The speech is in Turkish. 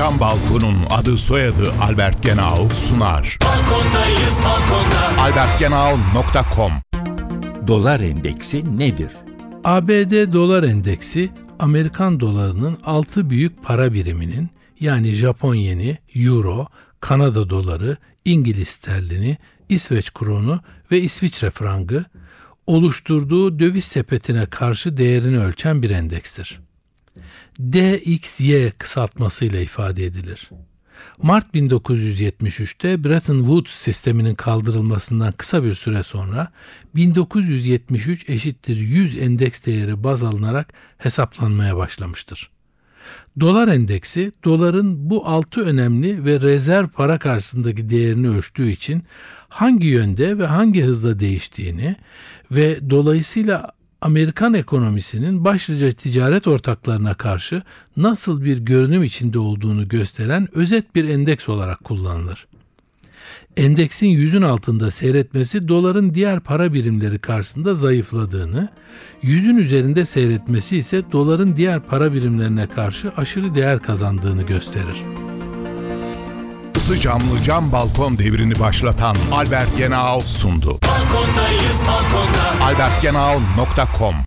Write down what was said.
Cam Balkon'un adı soyadı Albert Genau sunar. Balkondayız balkonda. albertgenau.com Dolar endeksi nedir? ABD dolar endeksi Amerikan dolarının 6 büyük para biriminin yani Japon yeni, Euro, Kanada doları, İngiliz sterlini, İsveç kronu ve İsviçre frangı oluşturduğu döviz sepetine karşı değerini ölçen bir endekstir. DXY kısaltmasıyla ifade edilir. Mart 1973'te Bretton Woods sisteminin kaldırılmasından kısa bir süre sonra 1973 eşittir 100 endeks değeri baz alınarak hesaplanmaya başlamıştır. Dolar endeksi doların bu altı önemli ve rezerv para karşısındaki değerini ölçtüğü için hangi yönde ve hangi hızla değiştiğini ve dolayısıyla Amerikan ekonomisinin başlıca ticaret ortaklarına karşı nasıl bir görünüm içinde olduğunu gösteren özet bir endeks olarak kullanılır. Endeksin yüzün altında seyretmesi doların diğer para birimleri karşısında zayıfladığını, yüzün üzerinde seyretmesi ise doların diğer para birimlerine karşı aşırı değer kazandığını gösterir. Isı camlı cam balkon devrini başlatan Albert Genau sundu. Balkondayız balkonda. albertgenau.com